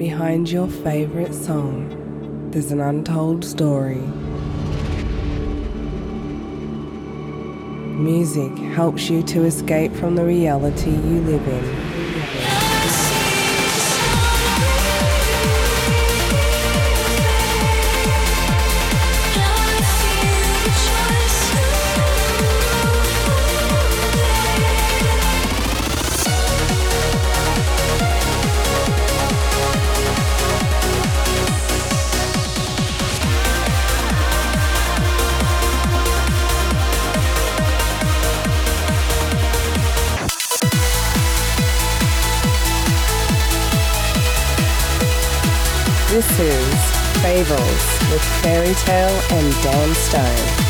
Behind your favorite song, there's an untold story. Music helps you to escape from the reality you live in. With Fairy Tale and Dan Stone.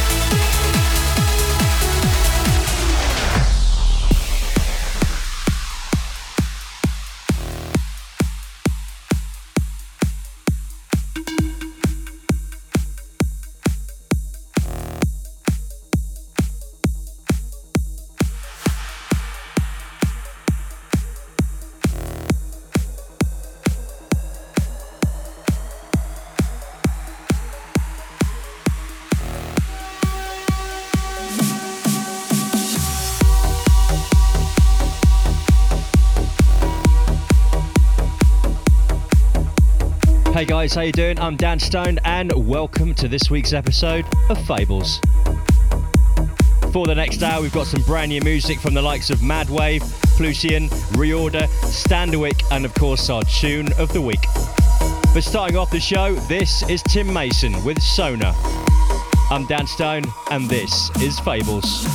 Guys, how you doing? I'm Dan Stone and welcome to this week's episode of Fables. For the next hour, we've got some brand new music from the likes of Madwave, Plusian, Reorder, Standerwick, and of course our tune of the week. But starting off the show, this is Tim Mason with Sona. I'm Dan Stone and this is Fables.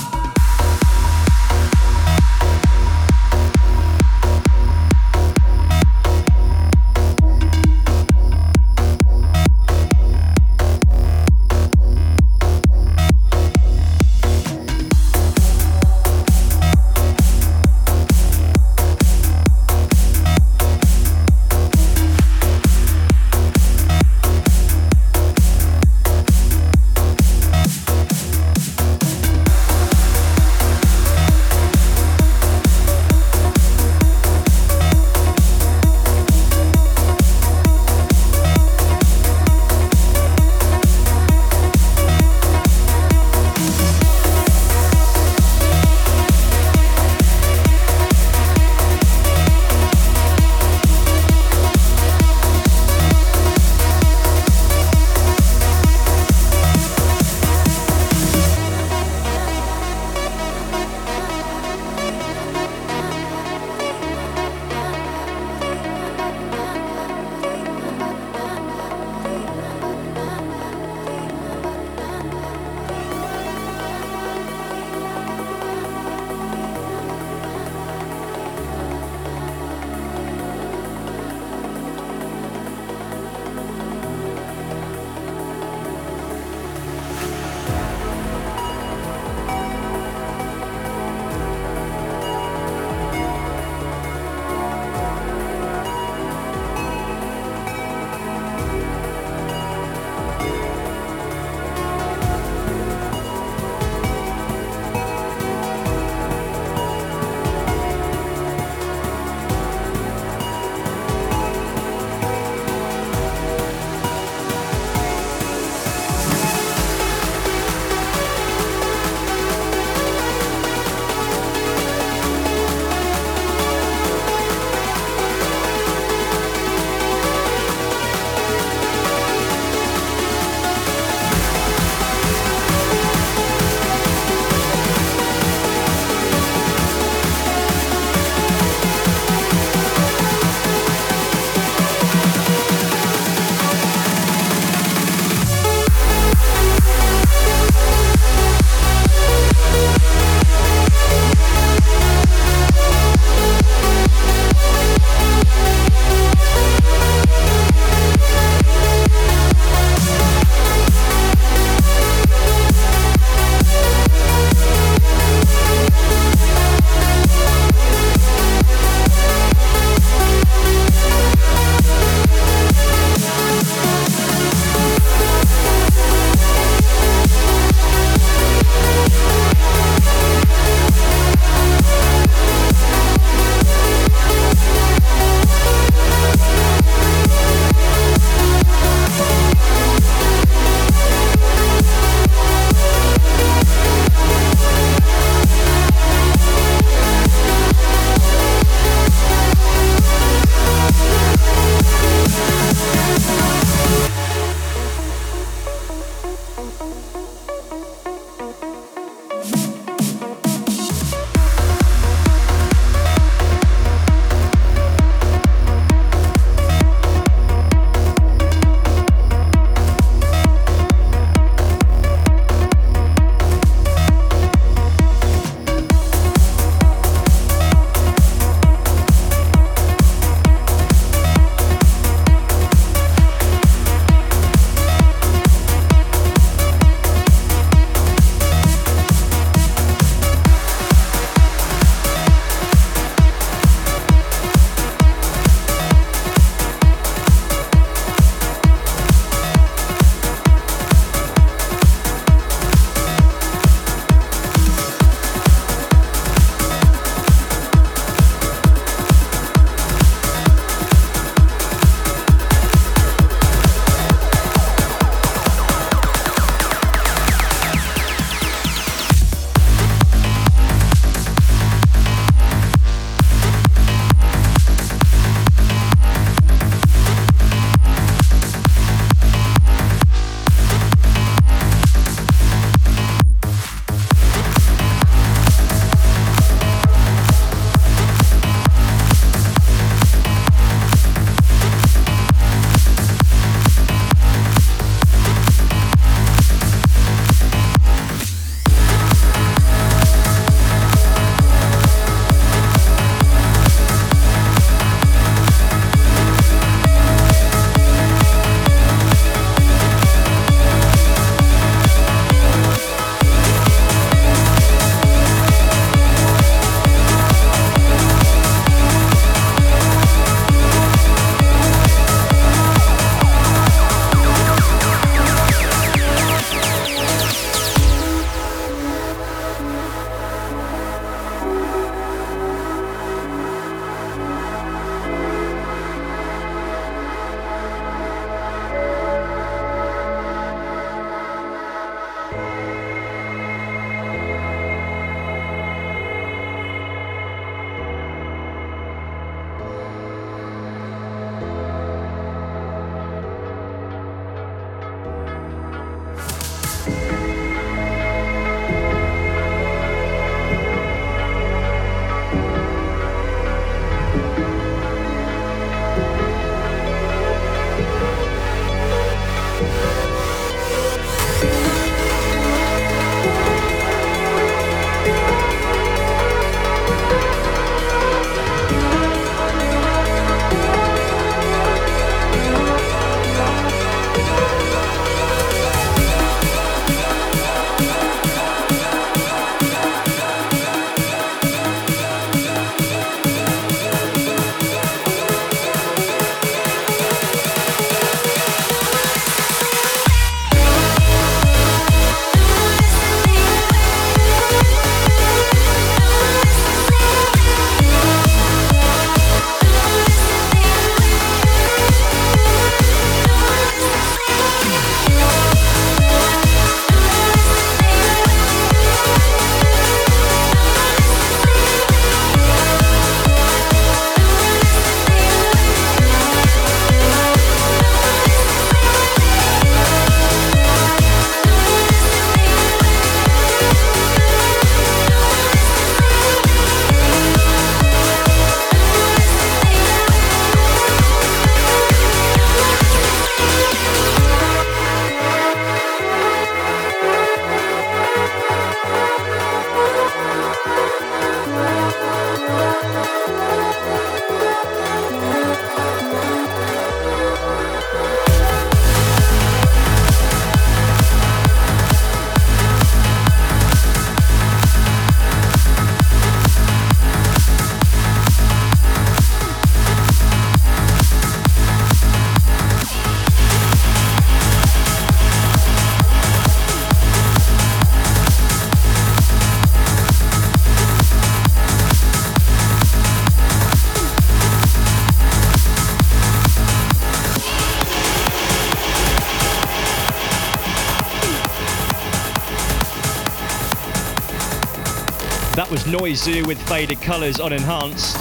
Noizu with Faded Colours on Enhanced.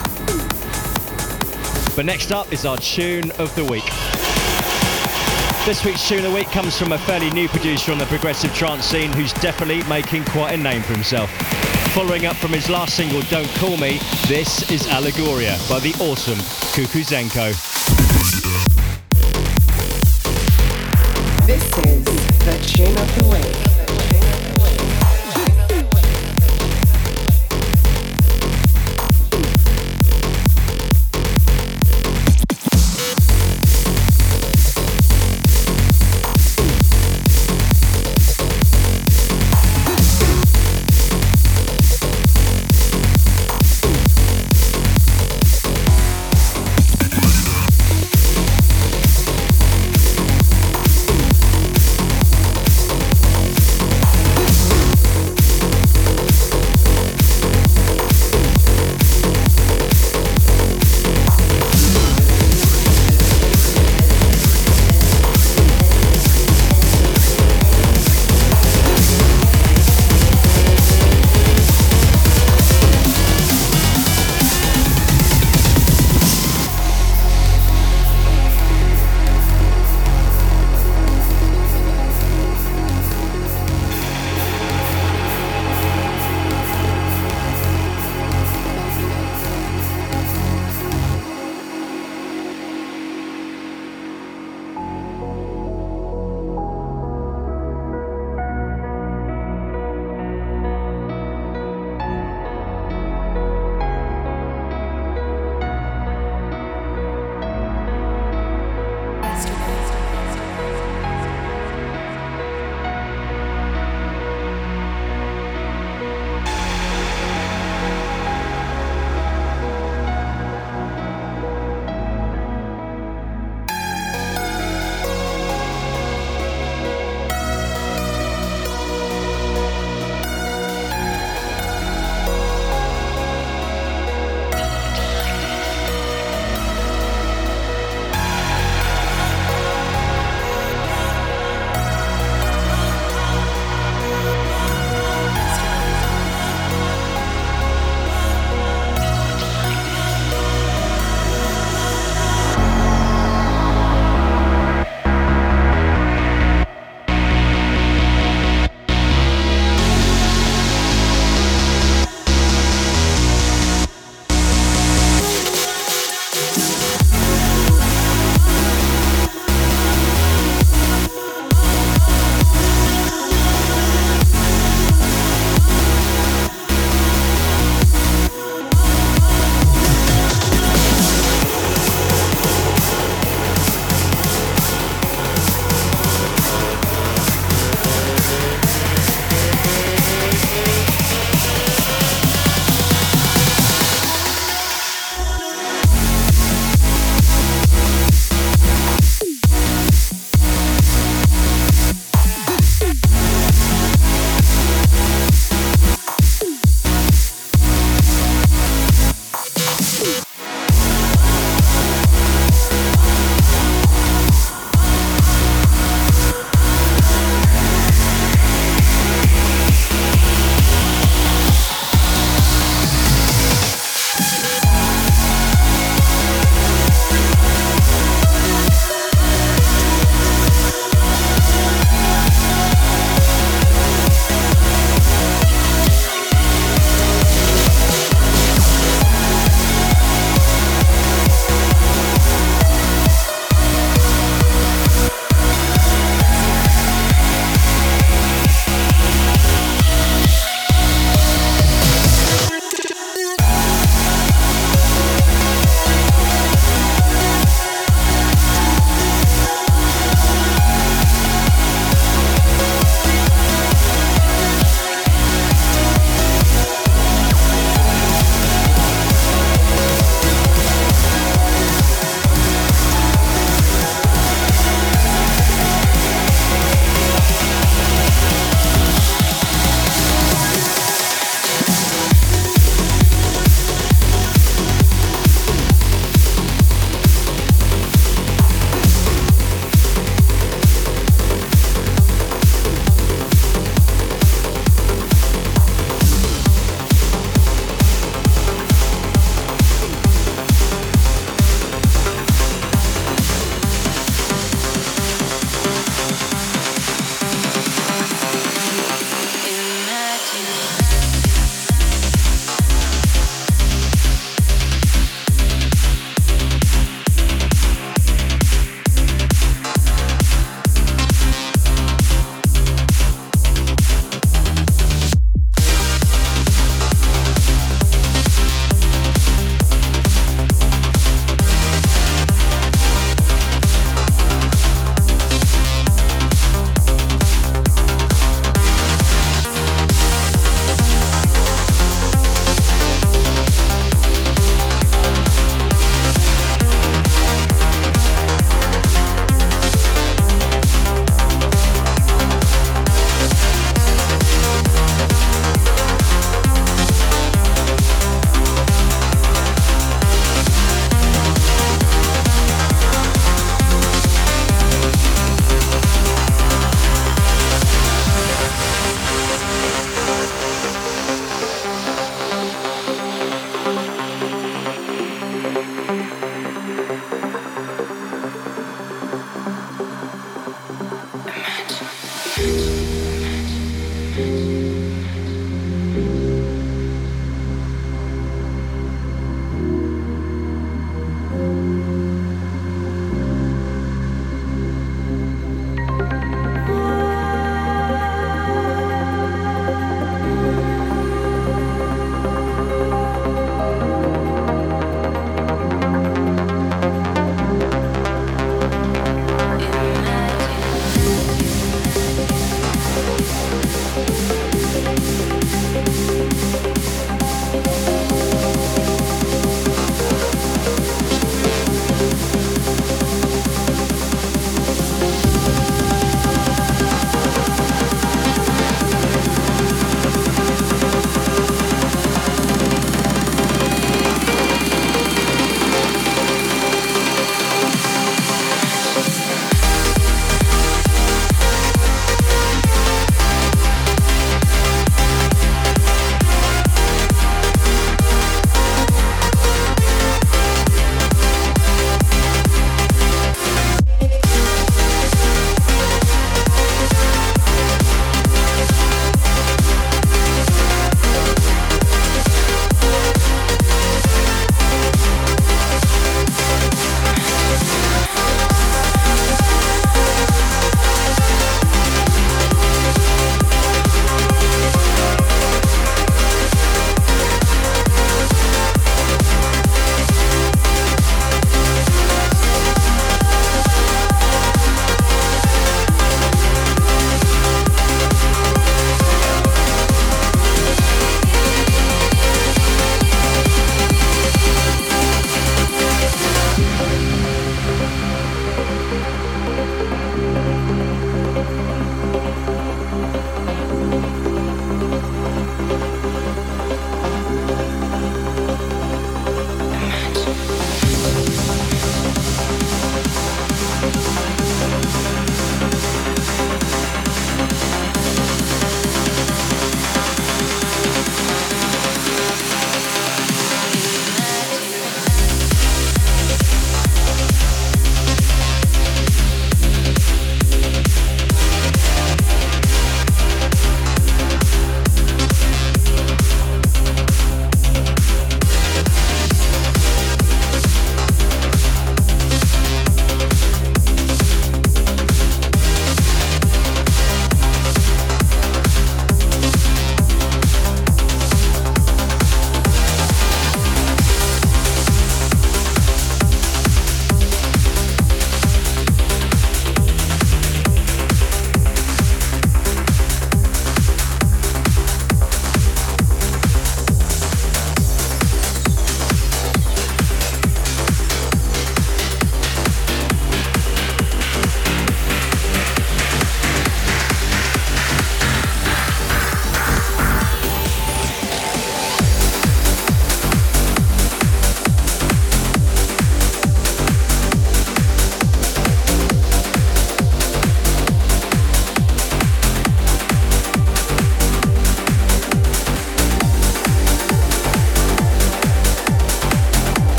But next up is our tune of the week. This week's tune of the week comes from a fairly new producer on the progressive trance scene who's definitely making quite a name for himself. Following up from his last single, Don't Call Me, this is Allegoria by the awesome Kukuzenko. This is the tune of the week.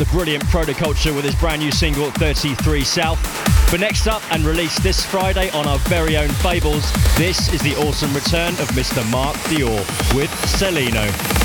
The brilliant Protoculture with his brand new single 33 South. But next up, and released this Friday on our very own Fables, this is the awesome return of Mr. Mark Dior with Celino.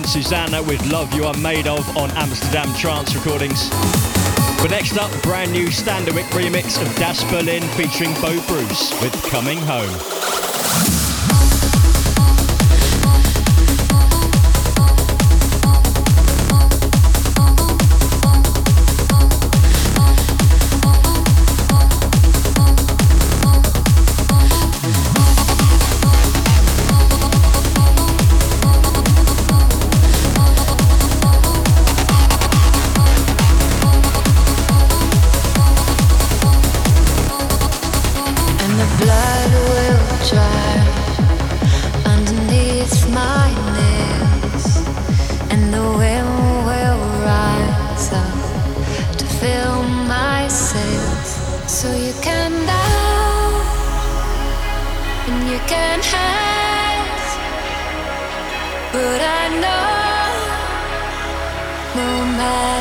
And Susana with Love You Are Made Of on Amsterdam Trance Recordings. But next up, brand new Standerwick remix of Dash Berlin featuring Bo Bruce with Coming Home. my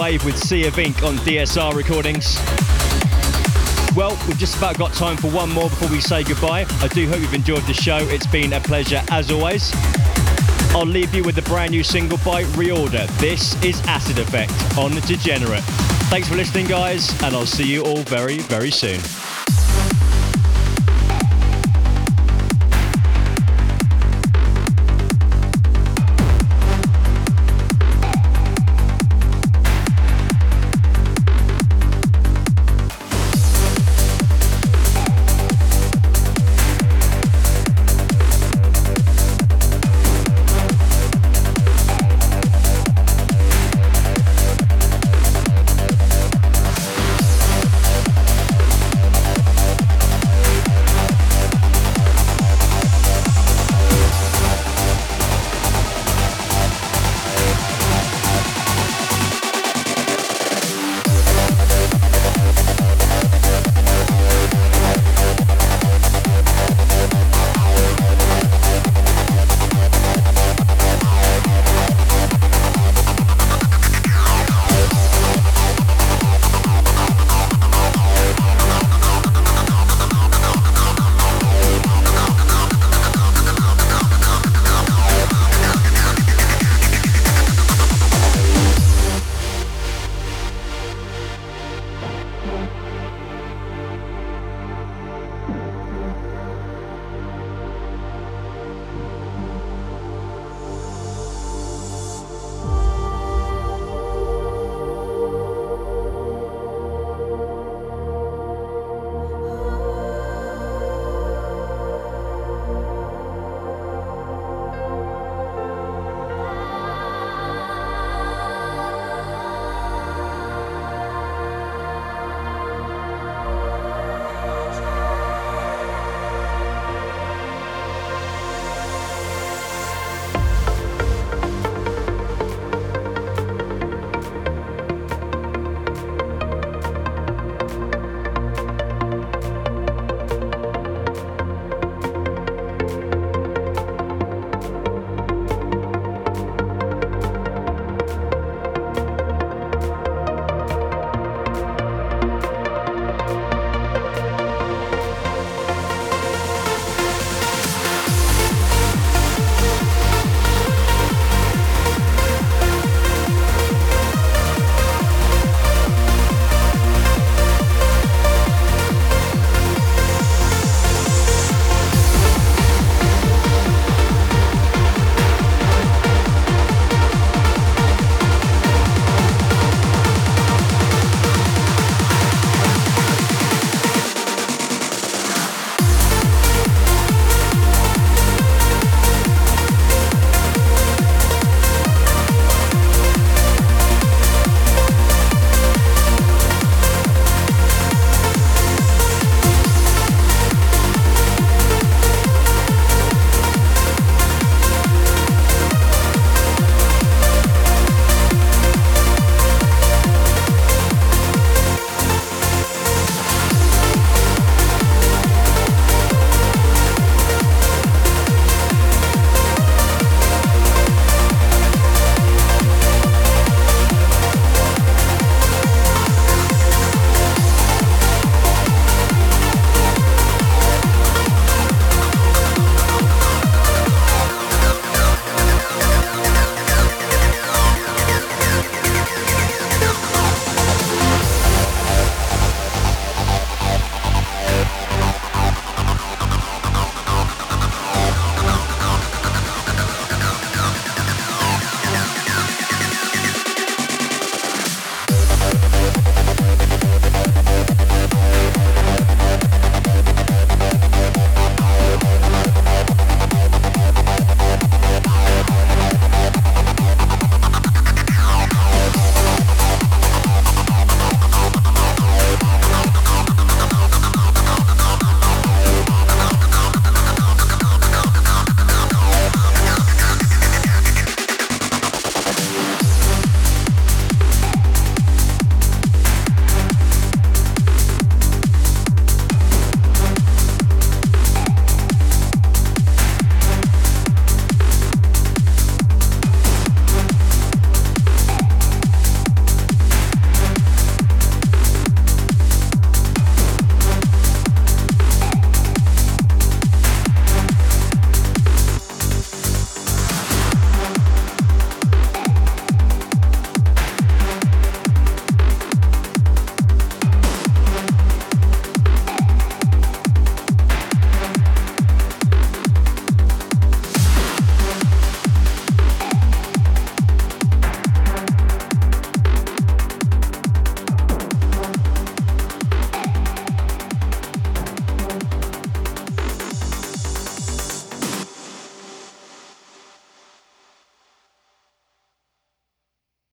Wave with Sea of Ink on DSR Recordings. Well, we've just about got time for one more before we say goodbye. I do hope you've enjoyed the show. It's been a pleasure as always. I'll leave you with the brand new single by Reorder. This is Acid Effect on the Degenerate. Thanks for listening, guys, and I'll see you all very, very soon.